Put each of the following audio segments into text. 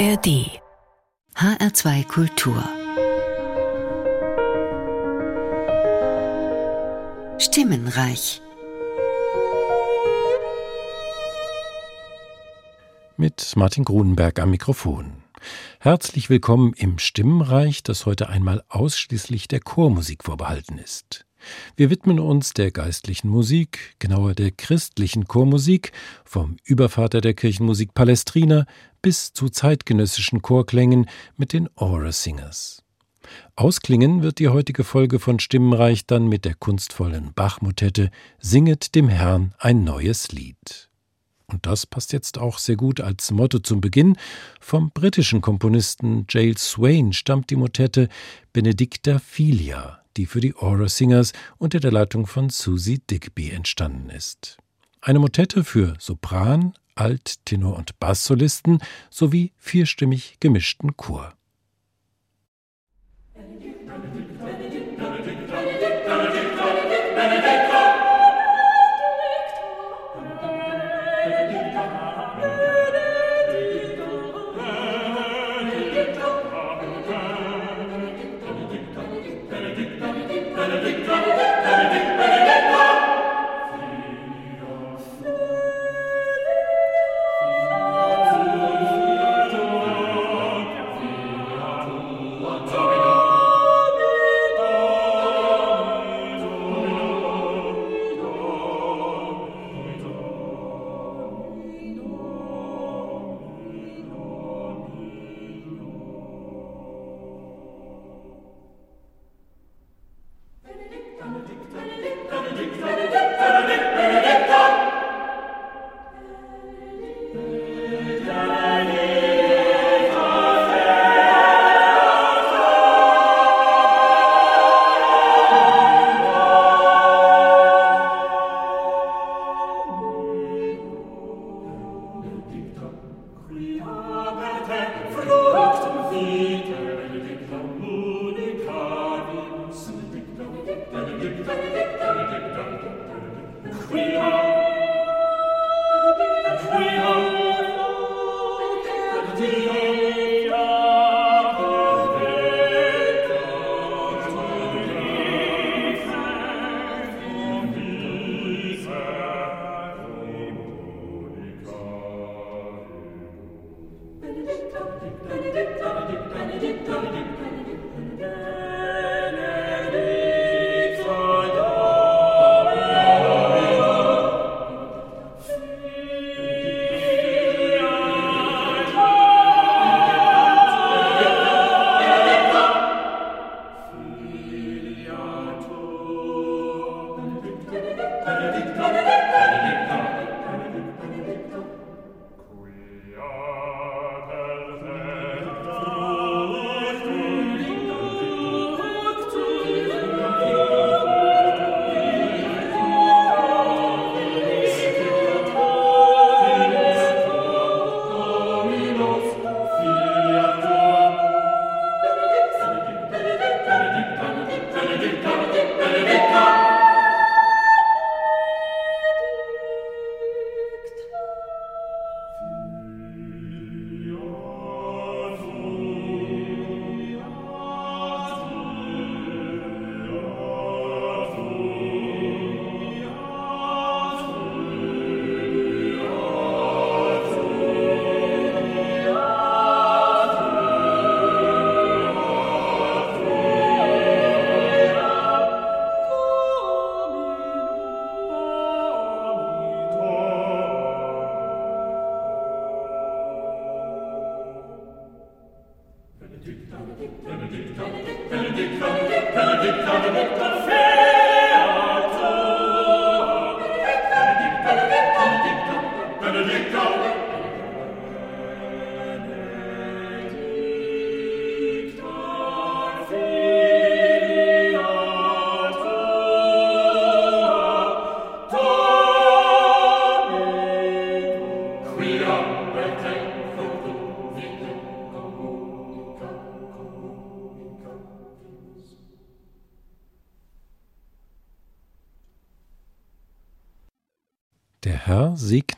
ARD HR2 Kultur Stimmenreich mit Martin Grunenberg am Mikrofon. Herzlich willkommen im Stimmenreich, das heute einmal ausschließlich der Chormusik vorbehalten ist. Wir widmen uns der geistlichen Musik, genauer der christlichen Chormusik, vom Übervater der Kirchenmusik Palestrina bis zu zeitgenössischen Chorklängen mit den Aura Singers. Ausklingen wird die heutige Folge von Stimmenreich dann mit der kunstvollen Bach-Motette Singet dem Herrn ein neues Lied. Und das passt jetzt auch sehr gut als Motto zum Beginn. Vom britischen Komponisten Giles Swain stammt die Motette Benedicta Filia die für die Aura Singers unter der Leitung von Susie Digby entstanden ist. Eine Motette für Sopran, Alt-, Tenor- und Basssolisten sowie vierstimmig gemischten Chor.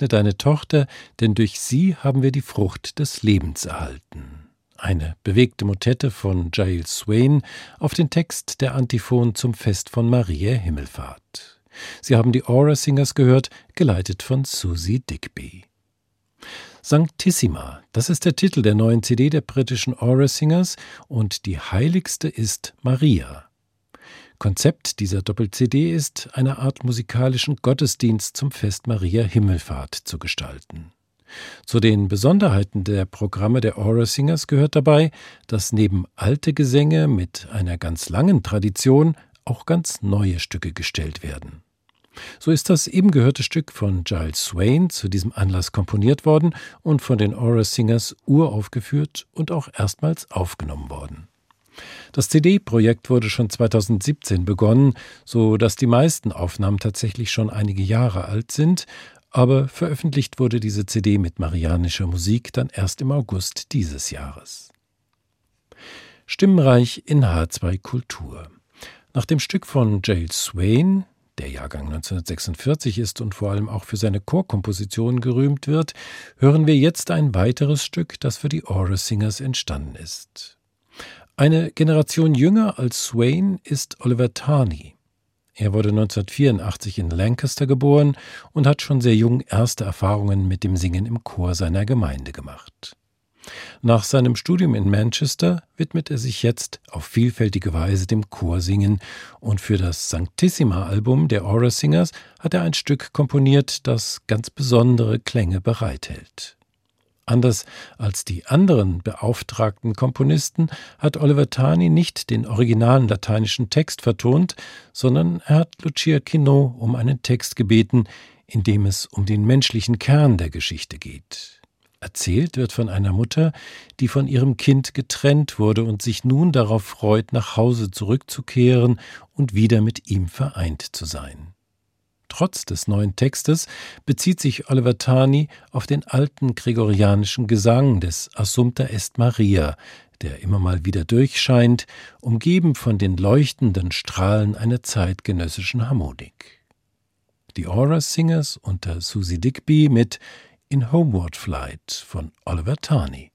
Segne deine Tochter, denn durch sie haben wir die Frucht des Lebens erhalten. Eine bewegte Motette von Giles Swain auf den Text der Antiphon zum Fest von Maria Himmelfahrt. Sie haben die Aura Singers gehört, geleitet von Susie Digby. Sanctissima, das ist der Titel der neuen CD der britischen Aura Singers und die heiligste ist Maria. Konzept dieser Doppel-CD ist, eine Art musikalischen Gottesdienst zum Fest Maria Himmelfahrt zu gestalten. Zu den Besonderheiten der Programme der Aura Singers gehört dabei, dass neben alte Gesänge mit einer ganz langen Tradition auch ganz neue Stücke gestellt werden. So ist das eben gehörte Stück von Giles Swain zu diesem Anlass komponiert worden und von den Aura Singers uraufgeführt und auch erstmals aufgenommen worden. Das CD-Projekt wurde schon 2017 begonnen, so dass die meisten Aufnahmen tatsächlich schon einige Jahre alt sind, aber veröffentlicht wurde diese CD mit marianischer Musik dann erst im August dieses Jahres. Stimmenreich in H2 Kultur. Nach dem Stück von Giles Swain, der Jahrgang 1946 ist und vor allem auch für seine Chorkomposition gerühmt wird, hören wir jetzt ein weiteres Stück, das für die Aura Singers entstanden ist. Eine Generation jünger als Swain ist Oliver Tarney. Er wurde 1984 in Lancaster geboren und hat schon sehr jung erste Erfahrungen mit dem Singen im Chor seiner Gemeinde gemacht. Nach seinem Studium in Manchester widmet er sich jetzt auf vielfältige Weise dem Chorsingen und für das Sanctissima-Album der Aura Singers hat er ein Stück komponiert, das ganz besondere Klänge bereithält. Anders als die anderen beauftragten Komponisten hat Oliver Tani nicht den originalen lateinischen Text vertont, sondern er hat Lucia Quinault um einen Text gebeten, in dem es um den menschlichen Kern der Geschichte geht. Erzählt wird von einer Mutter, die von ihrem Kind getrennt wurde und sich nun darauf freut, nach Hause zurückzukehren und wieder mit ihm vereint zu sein. Trotz des neuen Textes bezieht sich Oliver Tani auf den alten gregorianischen Gesang des Assumpta est Maria, der immer mal wieder durchscheint, umgeben von den leuchtenden Strahlen einer zeitgenössischen Harmonik. Die Aura Singers unter Susie Digby mit In Homeward Flight von Oliver Tani.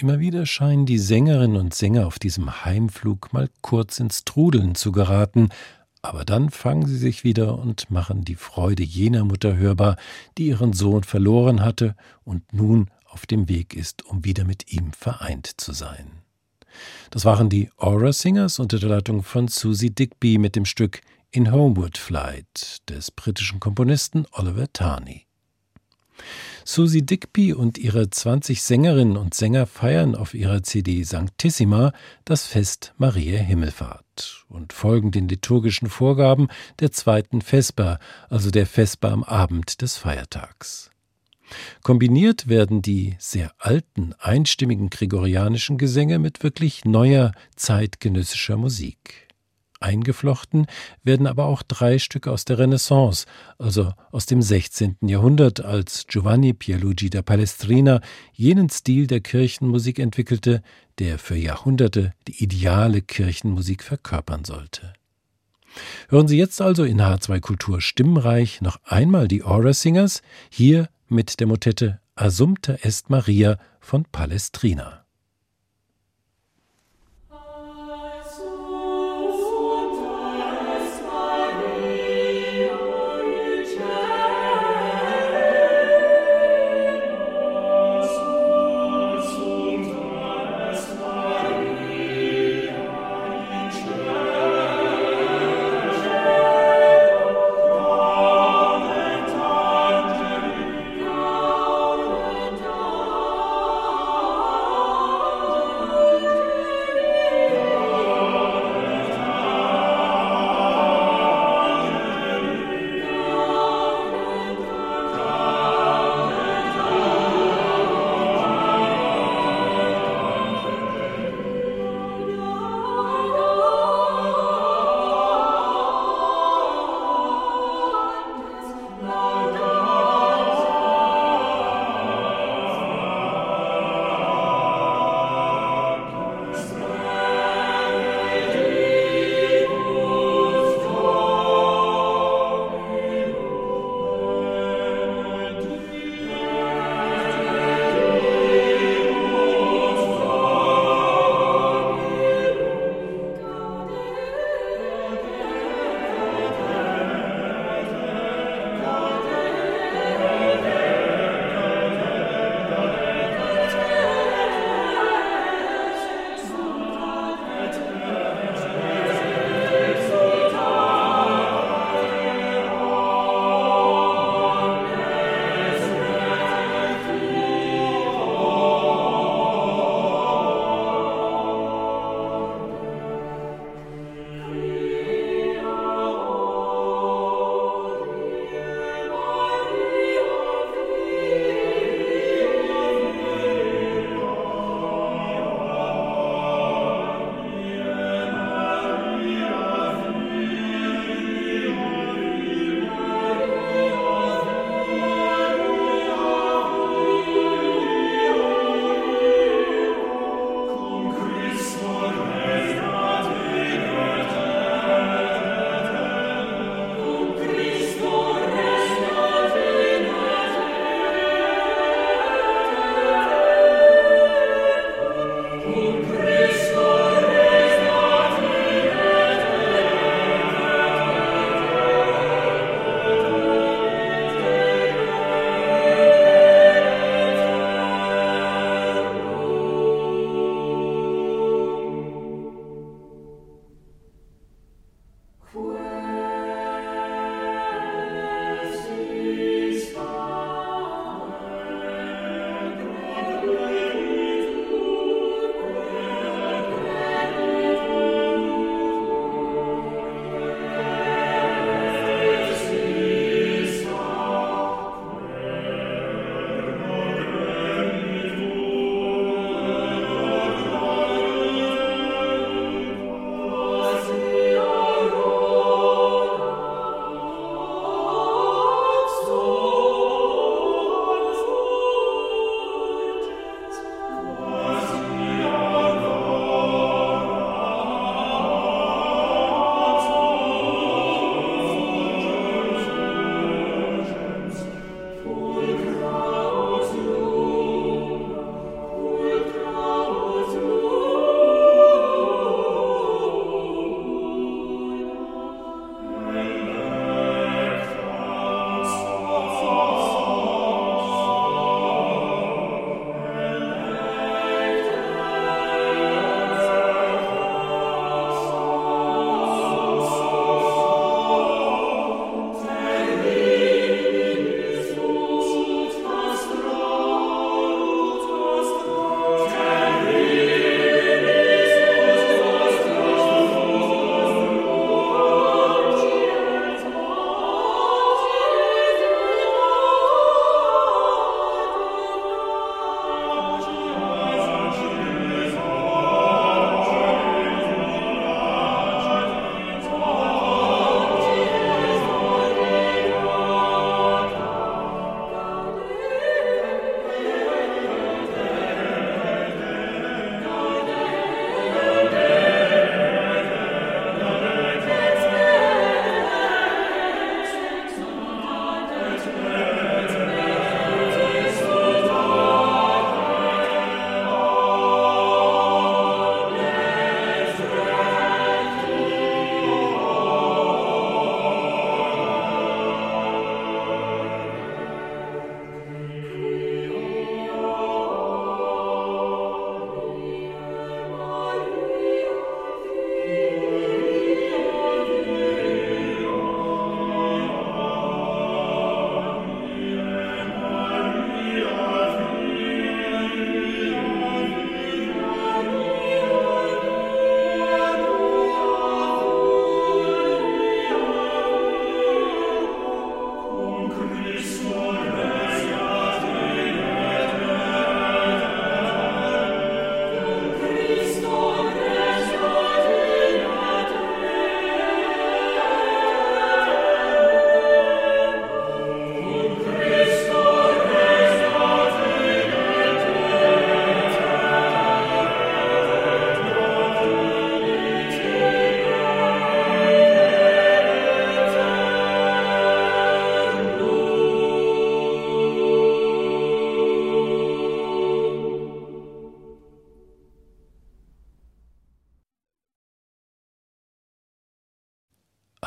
Immer wieder scheinen die Sängerinnen und Sänger auf diesem Heimflug mal kurz ins Trudeln zu geraten, aber dann fangen sie sich wieder und machen die Freude jener Mutter hörbar, die ihren Sohn verloren hatte und nun auf dem Weg ist, um wieder mit ihm vereint zu sein. Das waren die Aura Singers unter der Leitung von Susie Digby mit dem Stück In Homeward Flight des britischen Komponisten Oliver Tarney. Susie Digby und ihre 20 Sängerinnen und Sänger feiern auf ihrer CD Sanctissima das Fest Maria Himmelfahrt und folgen den liturgischen Vorgaben der zweiten Vesper, also der Vesper am Abend des Feiertags. Kombiniert werden die sehr alten, einstimmigen gregorianischen Gesänge mit wirklich neuer zeitgenössischer Musik. Eingeflochten werden aber auch drei Stücke aus der Renaissance, also aus dem 16. Jahrhundert, als Giovanni Pierluigi da Palestrina jenen Stil der Kirchenmusik entwickelte, der für Jahrhunderte die ideale Kirchenmusik verkörpern sollte. Hören Sie jetzt also in H2 Kultur stimmreich noch einmal die Aura Singers, hier mit der Motette Assumpta est Maria von Palestrina.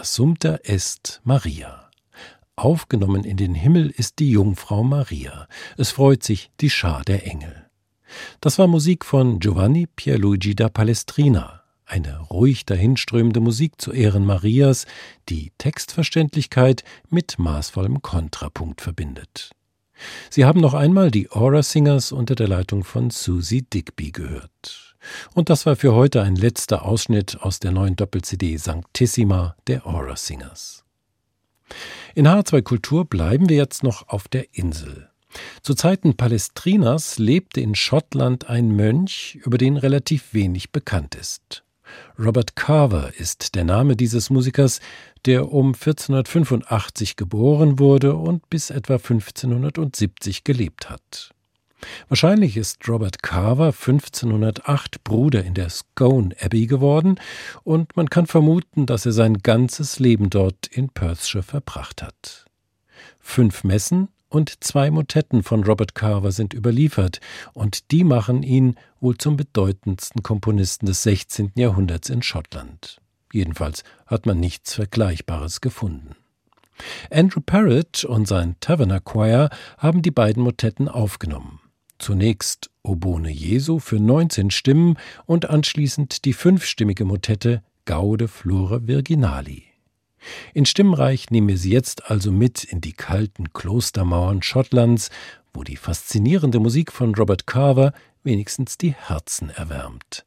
Assumpta est Maria. Aufgenommen in den Himmel ist die Jungfrau Maria. Es freut sich die Schar der Engel. Das war Musik von Giovanni Pierluigi da Palestrina, eine ruhig dahinströmende Musik zu Ehren Marias, die Textverständlichkeit mit maßvollem Kontrapunkt verbindet. Sie haben noch einmal die Aura Singers unter der Leitung von Susie Digby gehört. Und das war für heute ein letzter Ausschnitt aus der neuen Doppel-CD Sanctissima der Aura Singers. In H2 Kultur bleiben wir jetzt noch auf der Insel. Zu Zeiten Palestrinas lebte in Schottland ein Mönch, über den relativ wenig bekannt ist. Robert Carver ist der Name dieses Musikers, der um 1485 geboren wurde und bis etwa 1570 gelebt hat. Wahrscheinlich ist Robert Carver 1508 Bruder in der Scone Abbey geworden und man kann vermuten, dass er sein ganzes Leben dort in Perthshire verbracht hat. Fünf Messen und zwei Motetten von Robert Carver sind überliefert, und die machen ihn wohl zum bedeutendsten Komponisten des 16. Jahrhunderts in Schottland. Jedenfalls hat man nichts Vergleichbares gefunden. Andrew Parrott und sein Taverner Choir haben die beiden Motetten aufgenommen. Zunächst Obone Jesu für 19 Stimmen und anschließend die fünfstimmige Motette Gaude Flora Virginali. In Stimmreich nehmen wir sie jetzt also mit in die kalten Klostermauern Schottlands, wo die faszinierende Musik von Robert Carver wenigstens die Herzen erwärmt.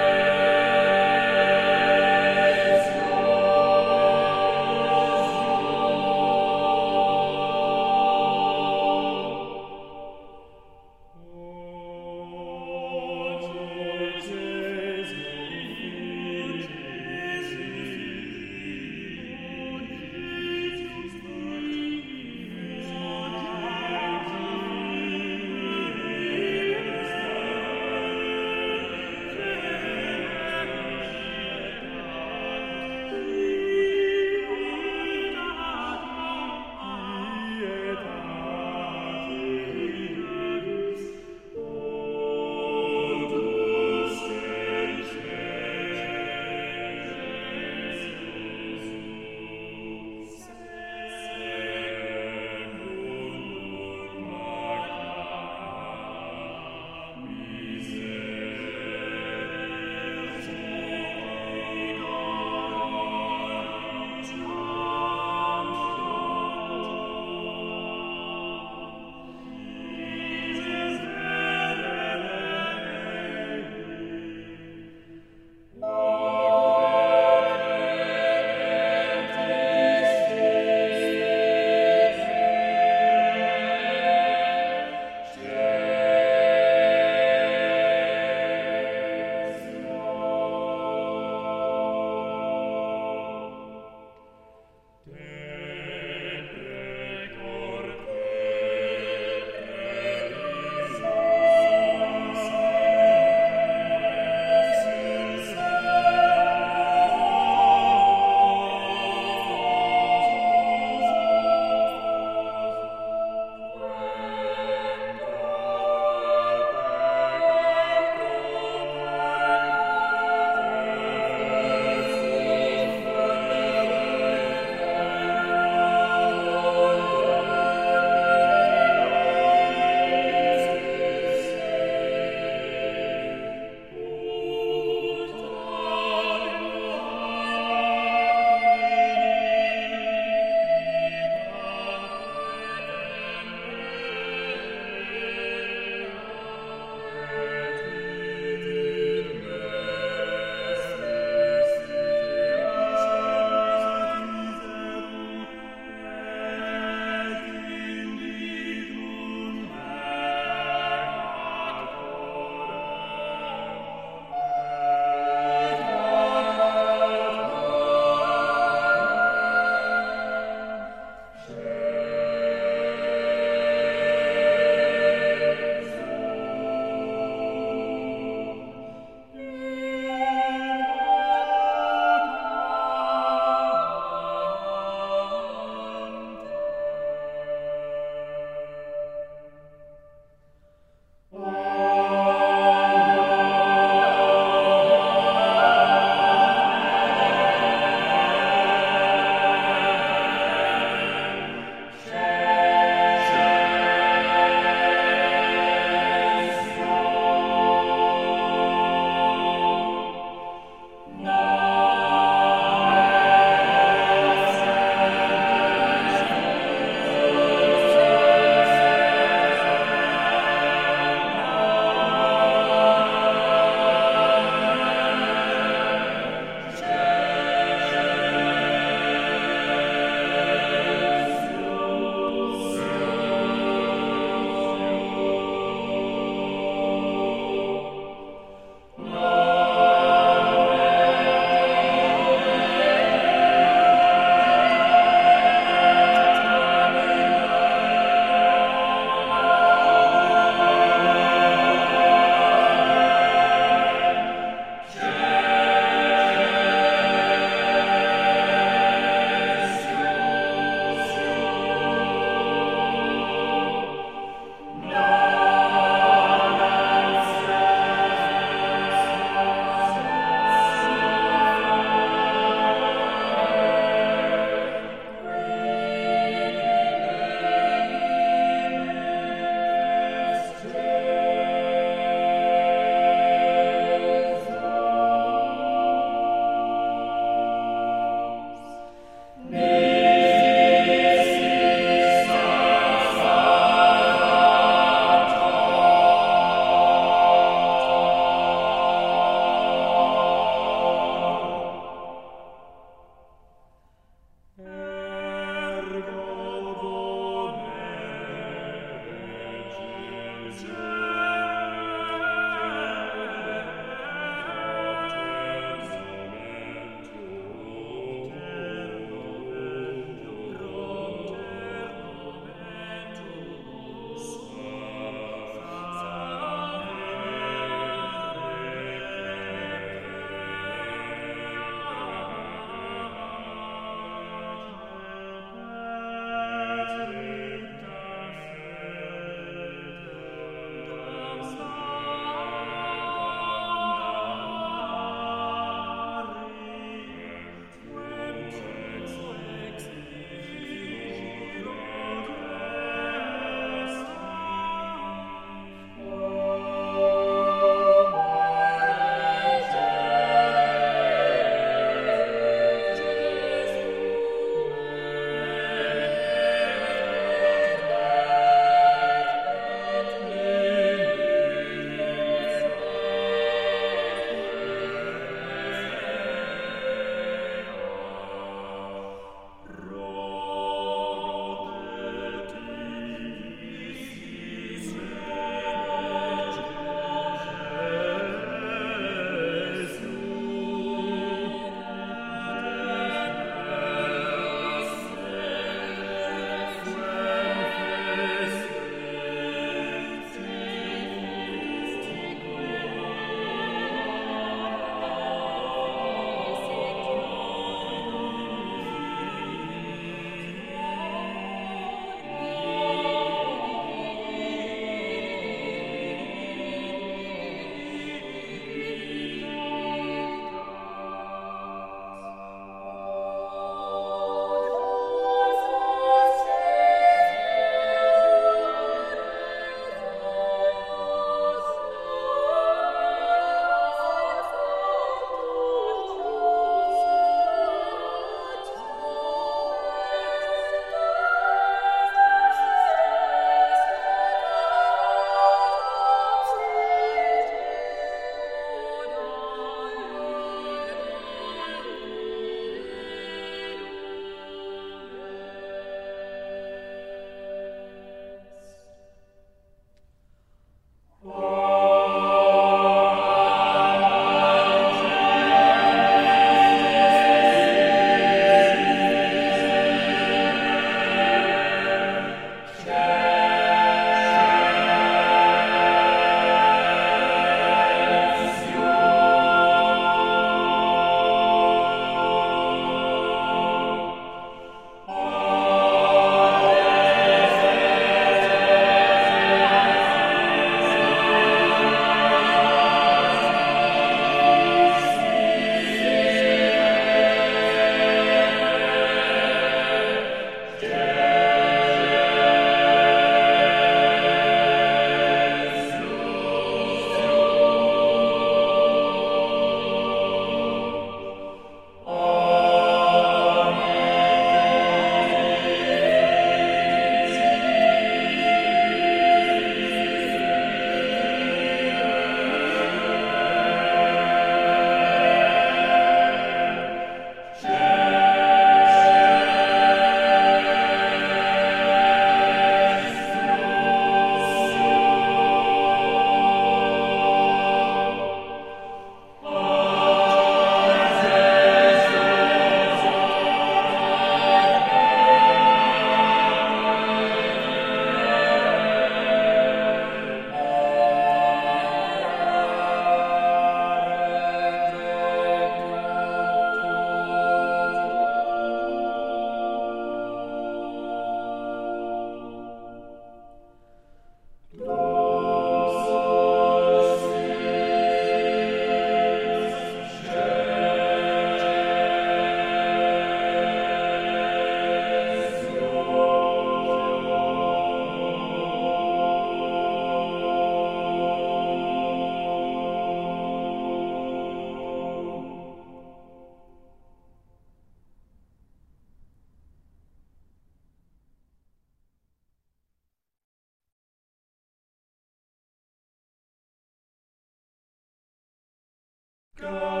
Go.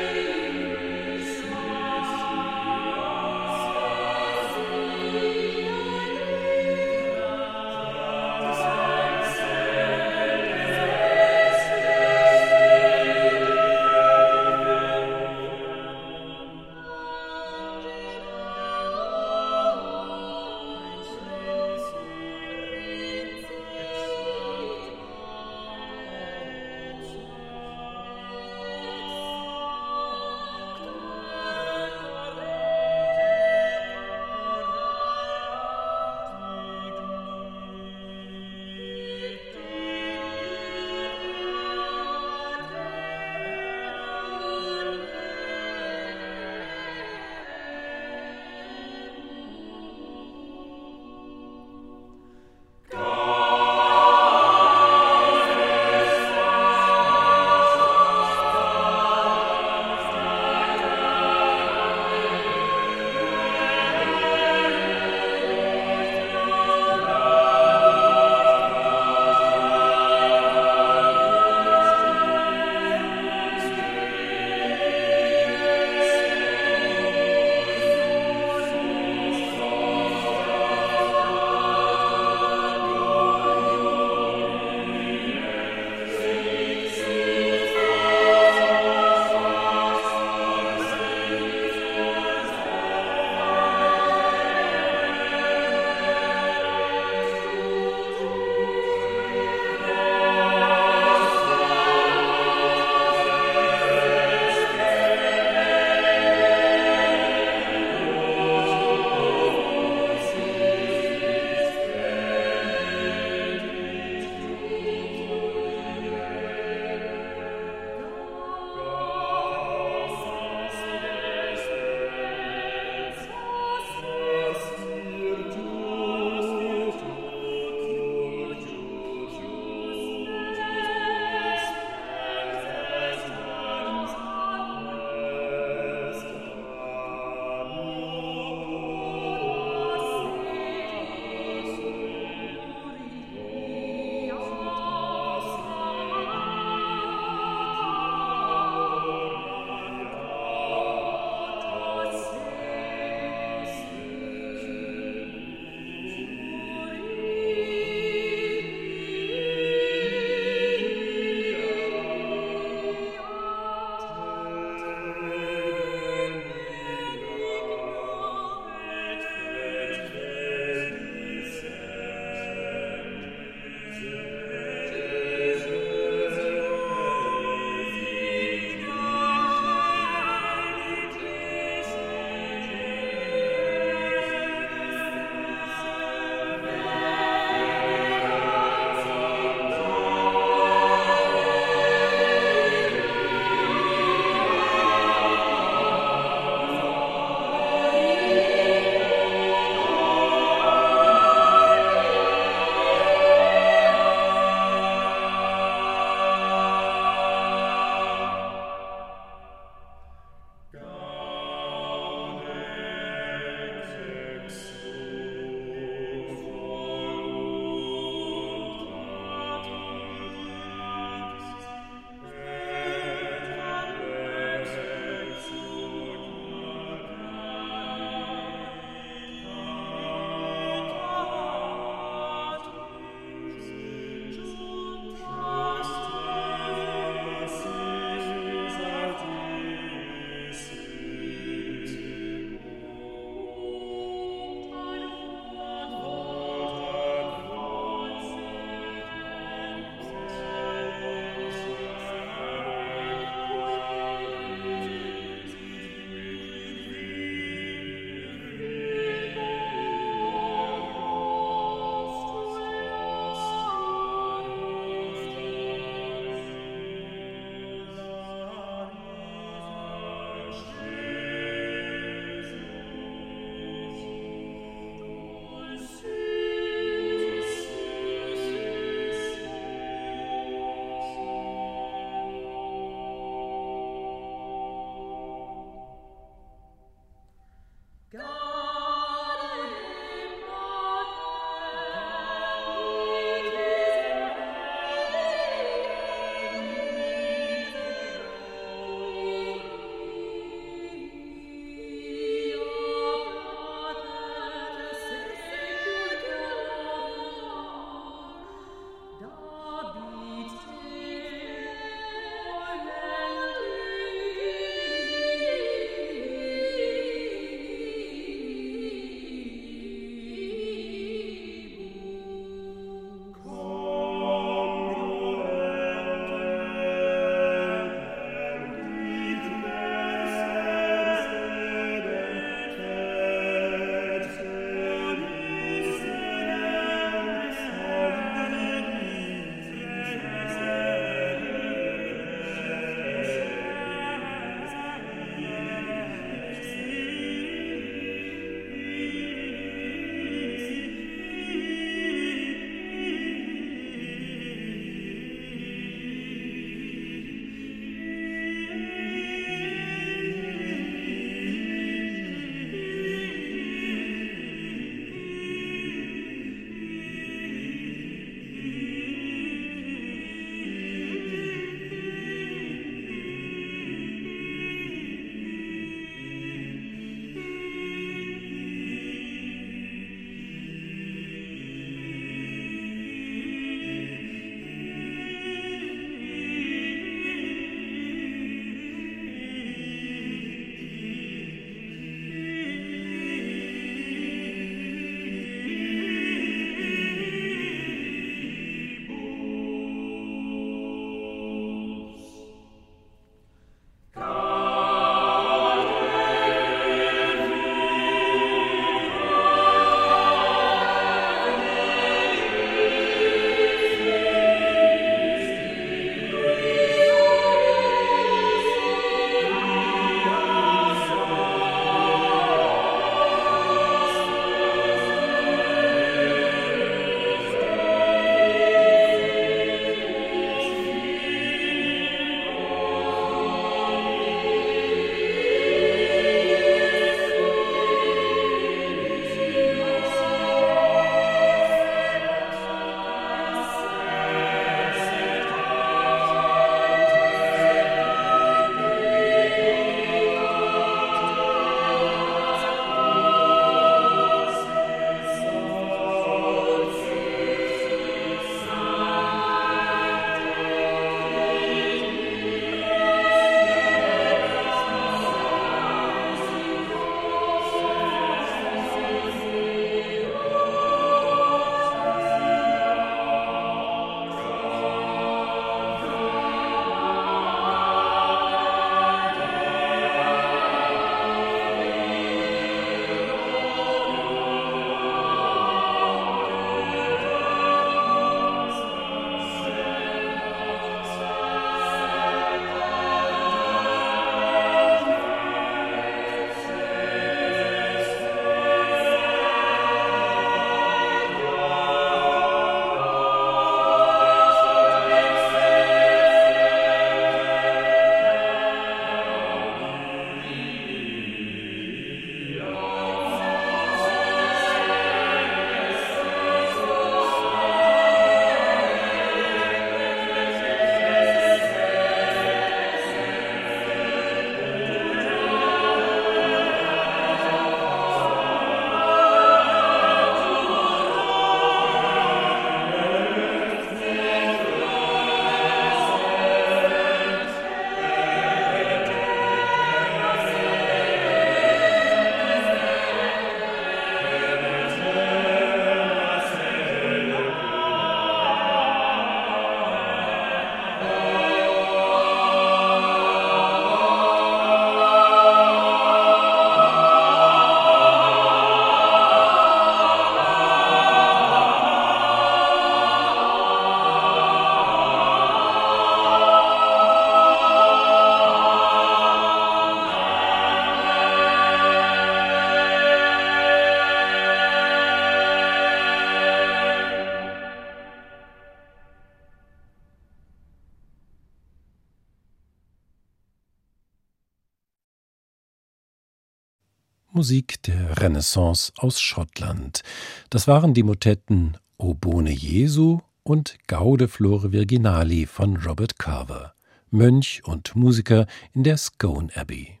Musik der Renaissance aus Schottland. Das waren die Motetten O Bone Jesu und Gaude Flore Virginali von Robert Carver, Mönch und Musiker in der Scone Abbey.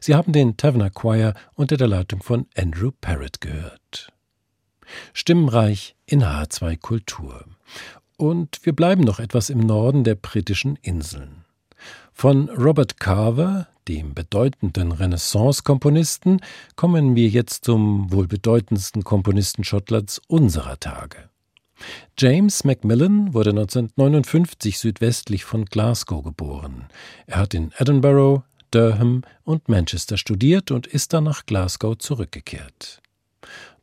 Sie haben den Taverner Choir unter der Leitung von Andrew Parrott gehört. Stimmenreich in H2 Kultur. Und wir bleiben noch etwas im Norden der britischen Inseln. Von Robert Carver, dem bedeutenden Renaissance-Komponisten, kommen wir jetzt zum wohl bedeutendsten Komponisten Schottlands unserer Tage. James Macmillan wurde 1959 südwestlich von Glasgow geboren. Er hat in Edinburgh, Durham und Manchester studiert und ist dann nach Glasgow zurückgekehrt.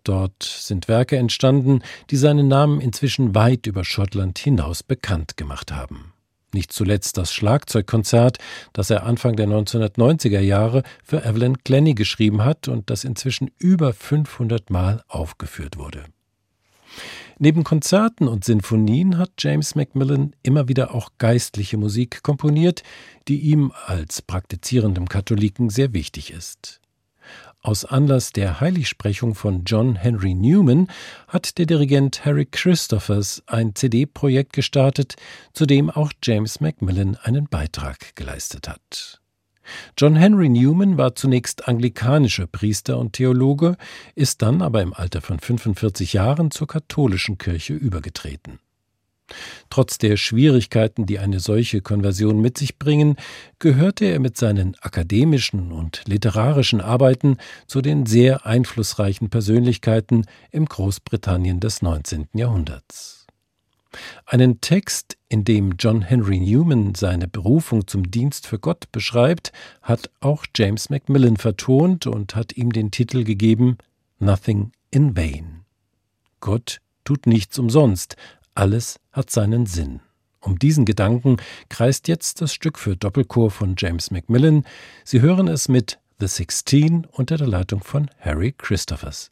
Dort sind Werke entstanden, die seinen Namen inzwischen weit über Schottland hinaus bekannt gemacht haben. Nicht zuletzt das Schlagzeugkonzert, das er Anfang der 1990er Jahre für Evelyn Glennie geschrieben hat und das inzwischen über 500 Mal aufgeführt wurde. Neben Konzerten und Sinfonien hat James Macmillan immer wieder auch geistliche Musik komponiert, die ihm als praktizierendem Katholiken sehr wichtig ist. Aus Anlass der Heiligsprechung von John Henry Newman hat der Dirigent Harry Christophers ein CD-Projekt gestartet, zu dem auch James Macmillan einen Beitrag geleistet hat. John Henry Newman war zunächst anglikanischer Priester und Theologe, ist dann aber im Alter von 45 Jahren zur katholischen Kirche übergetreten. Trotz der Schwierigkeiten, die eine solche Konversion mit sich bringen, gehörte er mit seinen akademischen und literarischen Arbeiten zu den sehr einflussreichen Persönlichkeiten im Großbritannien des 19. Jahrhunderts. Einen Text, in dem John Henry Newman seine Berufung zum Dienst für Gott beschreibt, hat auch James Macmillan vertont und hat ihm den Titel gegeben Nothing in Vain. Gott tut nichts umsonst, alles hat seinen Sinn. Um diesen Gedanken kreist jetzt das Stück für Doppelchor von James Macmillan. Sie hören es mit The Sixteen unter der Leitung von Harry Christophers.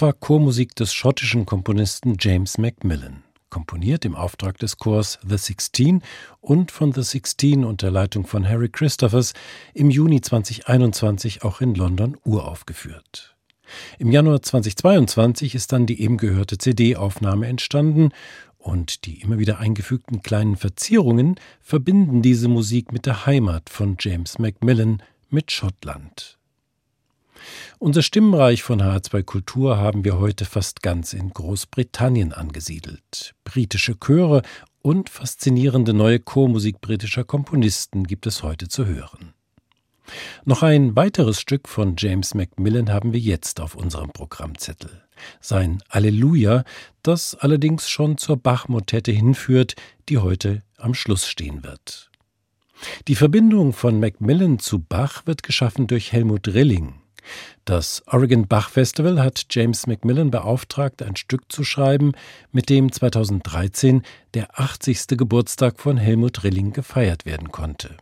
Das war Chormusik des schottischen Komponisten James Macmillan, komponiert im Auftrag des Chors The Sixteen und von The Sixteen unter Leitung von Harry Christophers im Juni 2021 auch in London uraufgeführt. Im Januar 2022 ist dann die eben gehörte CD-Aufnahme entstanden und die immer wieder eingefügten kleinen Verzierungen verbinden diese Musik mit der Heimat von James Macmillan, mit Schottland. Unser Stimmenreich von H2 Kultur haben wir heute fast ganz in Großbritannien angesiedelt. Britische Chöre und faszinierende neue Chormusik britischer Komponisten gibt es heute zu hören. Noch ein weiteres Stück von James Macmillan haben wir jetzt auf unserem Programmzettel. Sein Alleluja, das allerdings schon zur Bach-Motette hinführt, die heute am Schluss stehen wird. Die Verbindung von Macmillan zu Bach wird geschaffen durch Helmut Rilling. Das Oregon Bach Festival hat James Macmillan beauftragt, ein Stück zu schreiben, mit dem 2013 der 80. Geburtstag von Helmut Rilling gefeiert werden konnte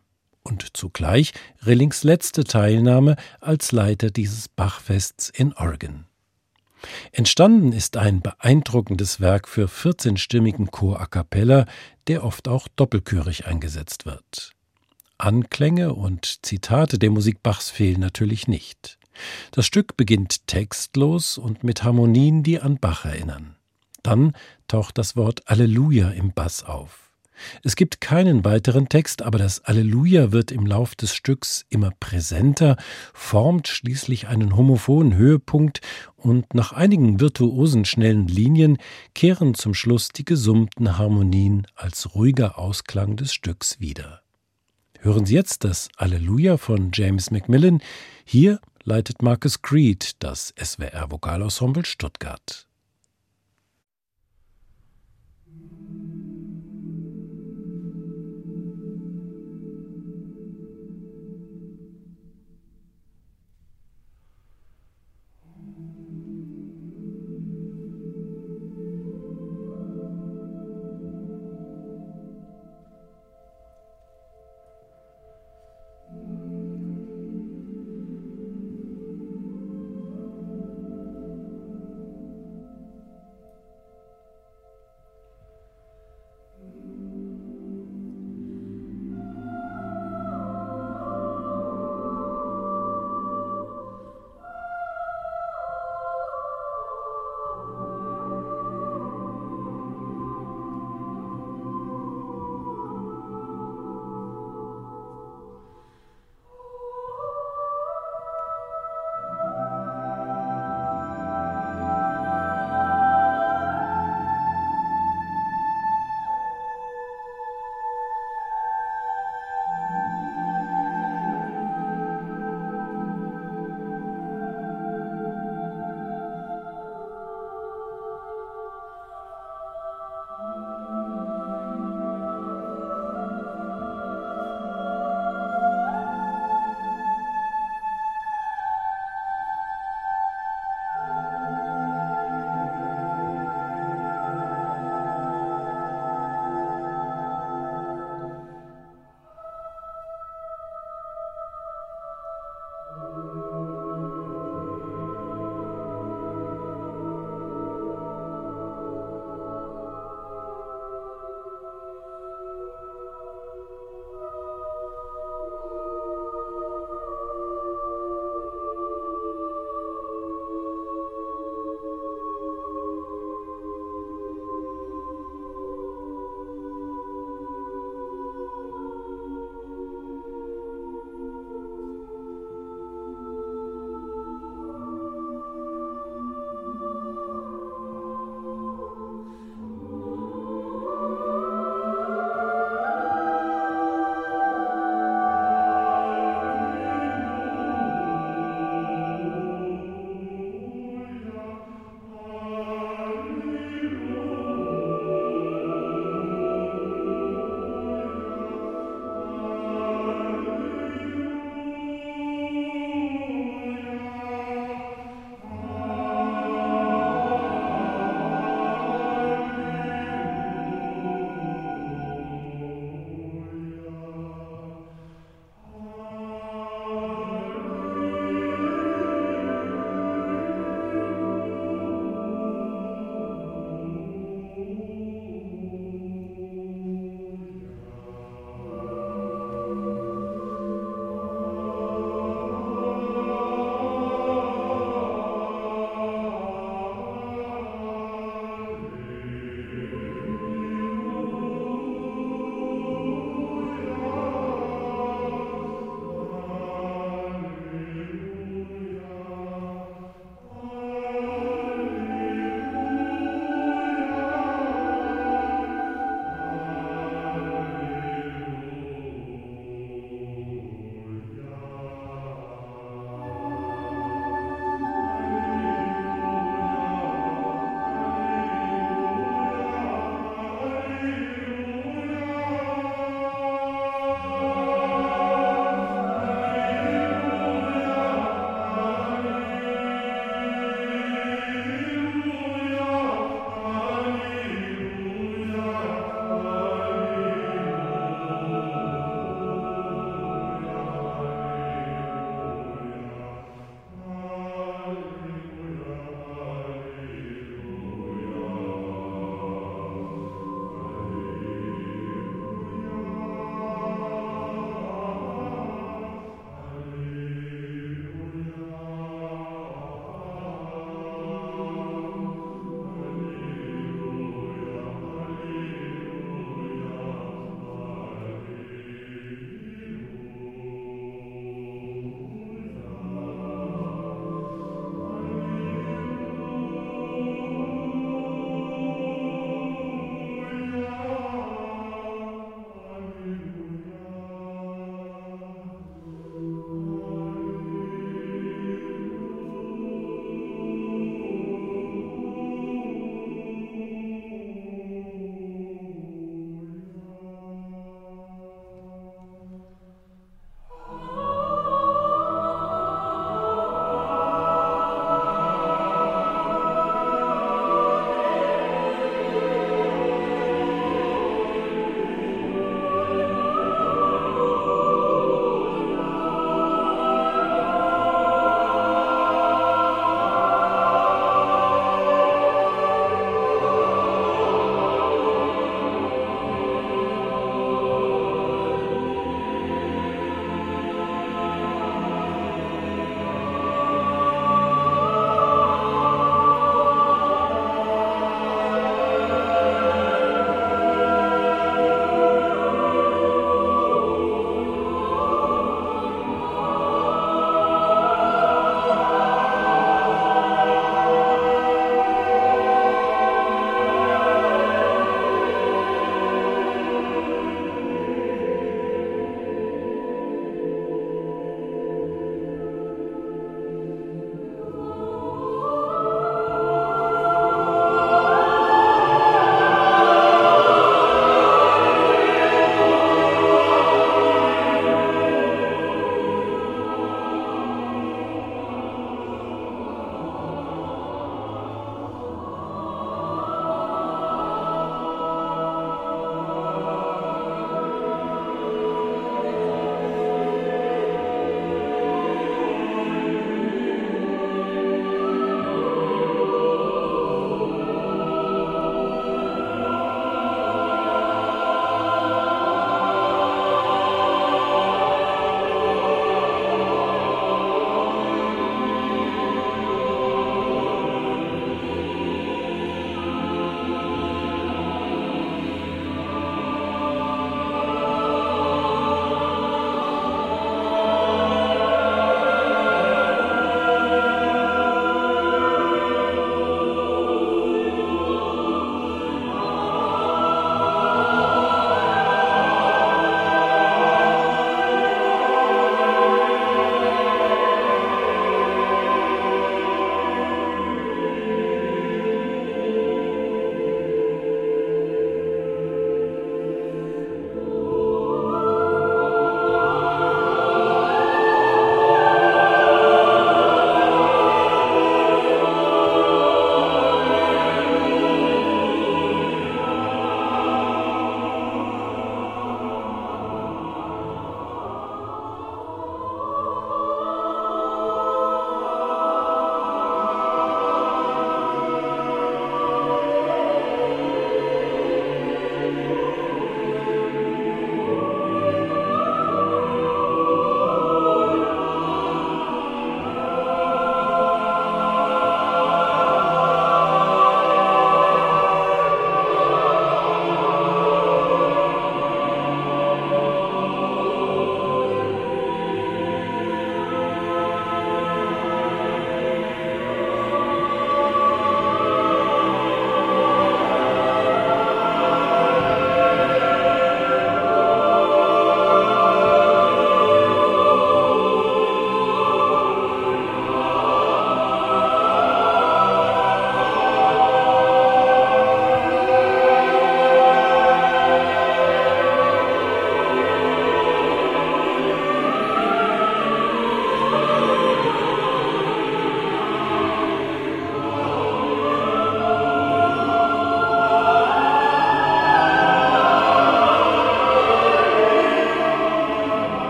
und zugleich Rillings letzte Teilnahme als Leiter dieses Bachfests in Oregon. Entstanden ist ein beeindruckendes Werk für 14-stimmigen Chor a cappella, der oft auch doppelchörig eingesetzt wird. Anklänge und Zitate der Musik Bachs fehlen natürlich nicht. Das Stück beginnt textlos und mit Harmonien, die an Bach erinnern. Dann taucht das Wort Alleluja im Bass auf. Es gibt keinen weiteren Text, aber das Alleluja wird im Lauf des Stücks immer präsenter, formt schließlich einen homophonen Höhepunkt und nach einigen virtuosen schnellen Linien kehren zum Schluss die gesummten Harmonien als ruhiger Ausklang des Stücks wieder. Hören Sie jetzt das Alleluja von James Macmillan. Hier leitet Marcus Creed das SWR Vokalensemble Stuttgart.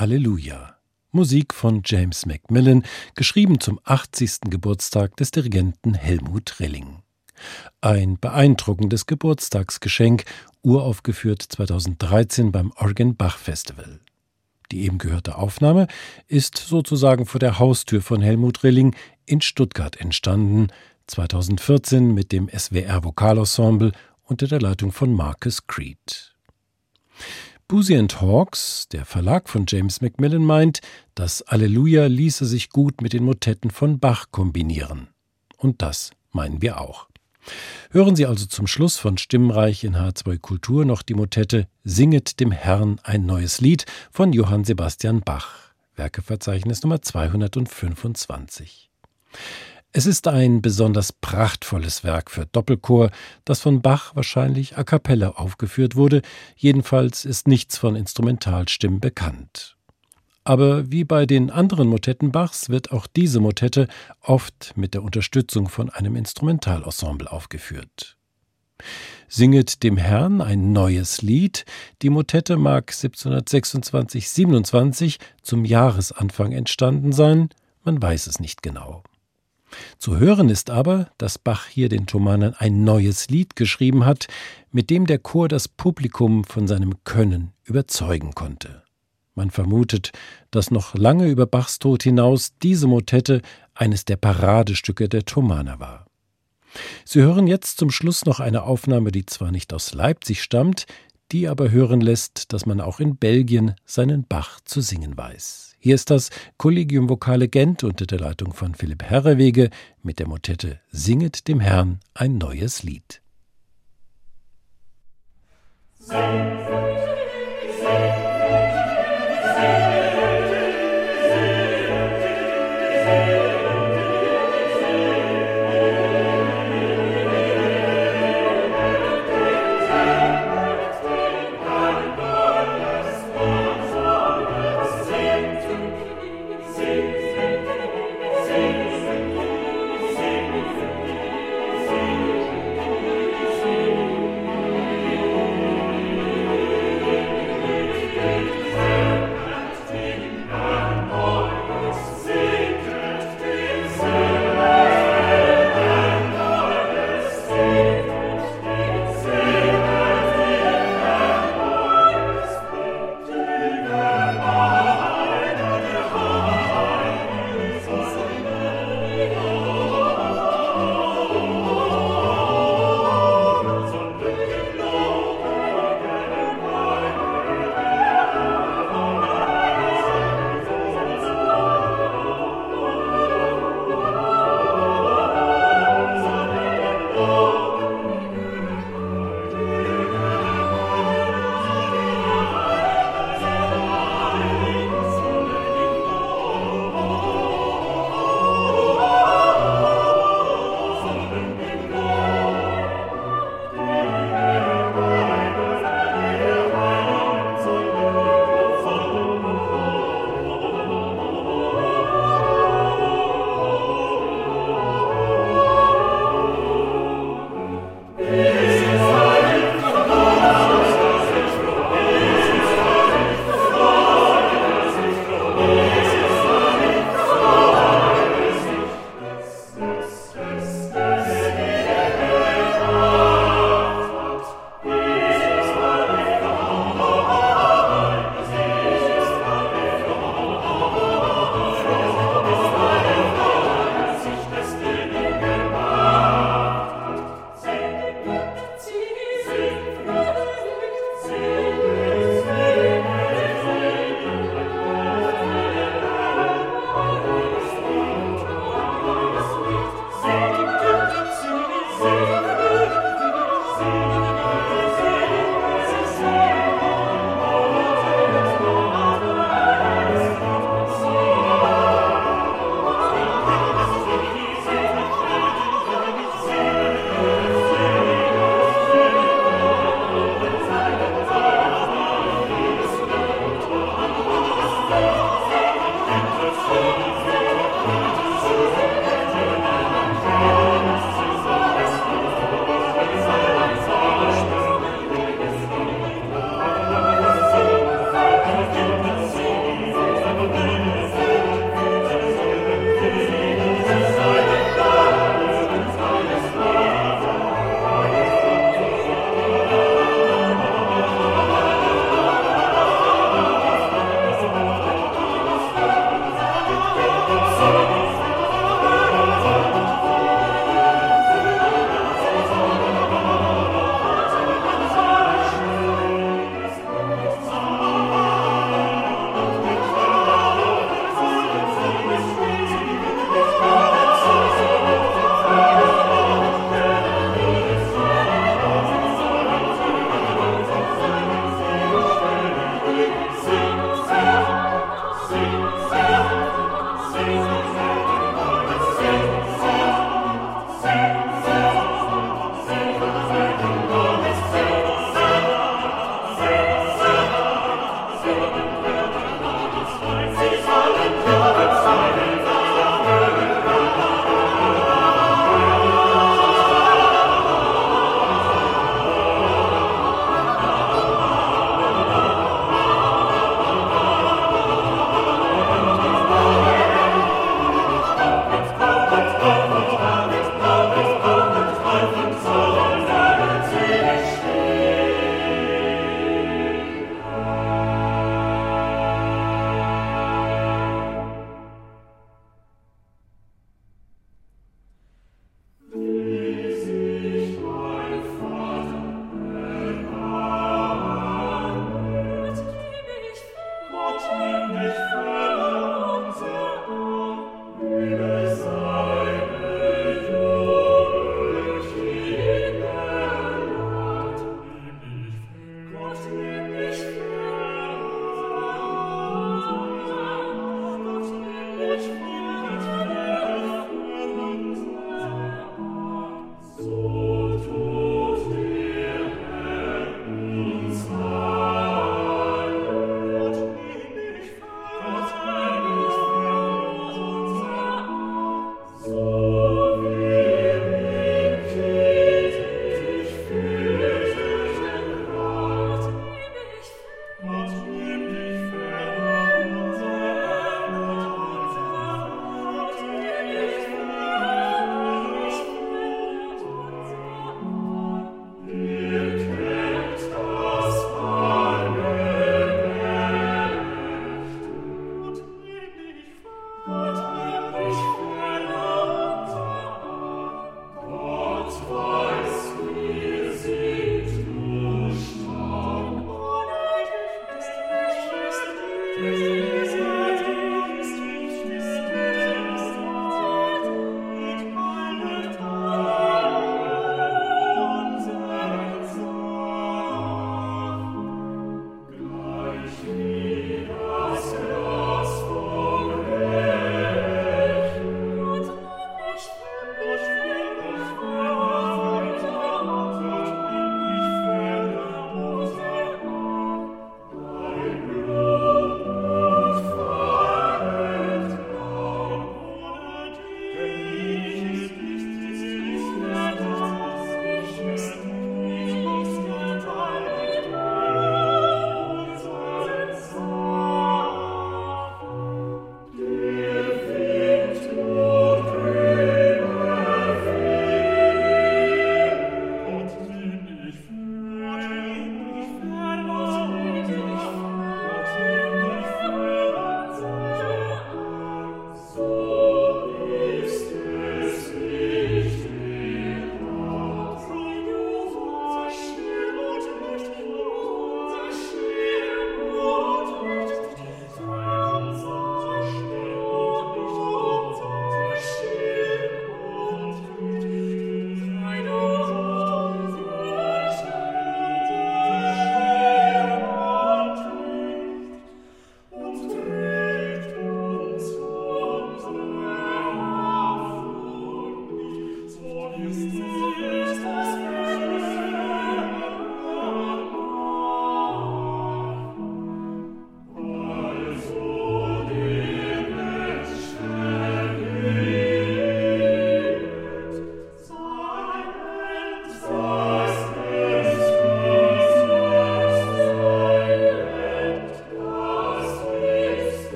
Alleluja. Musik von James Macmillan, geschrieben zum 80. Geburtstag des Dirigenten Helmut Rilling. Ein beeindruckendes Geburtstagsgeschenk, uraufgeführt 2013 beim Oregon Bach Festival. Die eben gehörte Aufnahme ist sozusagen vor der Haustür von Helmut Rilling in Stuttgart entstanden, 2014 mit dem SWR Vokalensemble unter der Leitung von Marcus Creed. Boozy Hawks, der Verlag von James Macmillan, meint, das Alleluja ließe sich gut mit den Motetten von Bach kombinieren. Und das meinen wir auch. Hören Sie also zum Schluss von Stimmreich in H2 Kultur noch die Motette Singet dem Herrn ein neues Lied von Johann Sebastian Bach, Werkeverzeichnis Nummer 225. Es ist ein besonders prachtvolles Werk für Doppelchor, das von Bach wahrscheinlich a cappella aufgeführt wurde, jedenfalls ist nichts von Instrumentalstimmen bekannt. Aber wie bei den anderen Motetten Bachs wird auch diese Motette oft mit der Unterstützung von einem Instrumentalensemble aufgeführt. Singet dem Herrn ein neues Lied. Die Motette mag 1726-27 zum Jahresanfang entstanden sein, man weiß es nicht genau. Zu hören ist aber, dass Bach hier den Thomanern ein neues Lied geschrieben hat, mit dem der Chor das Publikum von seinem Können überzeugen konnte. Man vermutet, dass noch lange über Bachs Tod hinaus diese Motette eines der Paradestücke der Thomaner war. Sie hören jetzt zum Schluss noch eine Aufnahme, die zwar nicht aus Leipzig stammt, die aber hören lässt, dass man auch in Belgien seinen Bach zu singen weiß. Hier ist das Collegium Vocale Gent unter der Leitung von Philipp Herrewege mit der Motette Singet dem Herrn ein neues Lied. Sing.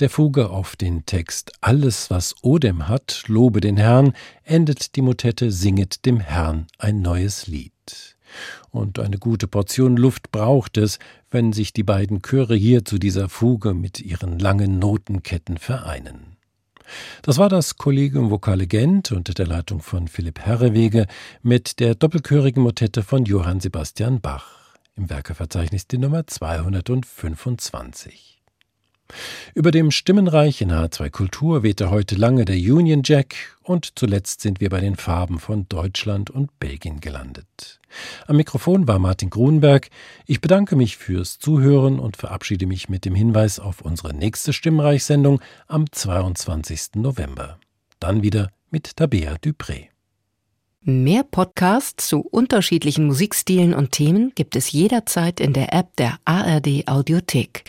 Der Fuge auf den Text Alles, was Odem hat, lobe den Herrn, endet die Motette Singet dem Herrn ein neues Lied. Und eine gute Portion Luft braucht es, wenn sich die beiden Chöre hier zu dieser Fuge mit ihren langen Notenketten vereinen. Das war das Kollegium Vokale Gent unter der Leitung von Philipp Herrewege mit der doppelchörigen Motette von Johann Sebastian Bach. Im Werkeverzeichnis die Nummer 225. Über dem Stimmenreich in H2 Kultur wehte heute lange der Union Jack und zuletzt sind wir bei den Farben von Deutschland und Belgien gelandet. Am Mikrofon war Martin Grunberg. Ich bedanke mich fürs Zuhören und verabschiede mich mit dem Hinweis auf unsere nächste Stimmreichsendung am 22. November. Dann wieder mit Tabea Dupré. Mehr Podcasts zu unterschiedlichen Musikstilen und Themen gibt es jederzeit in der App der ARD Audiothek.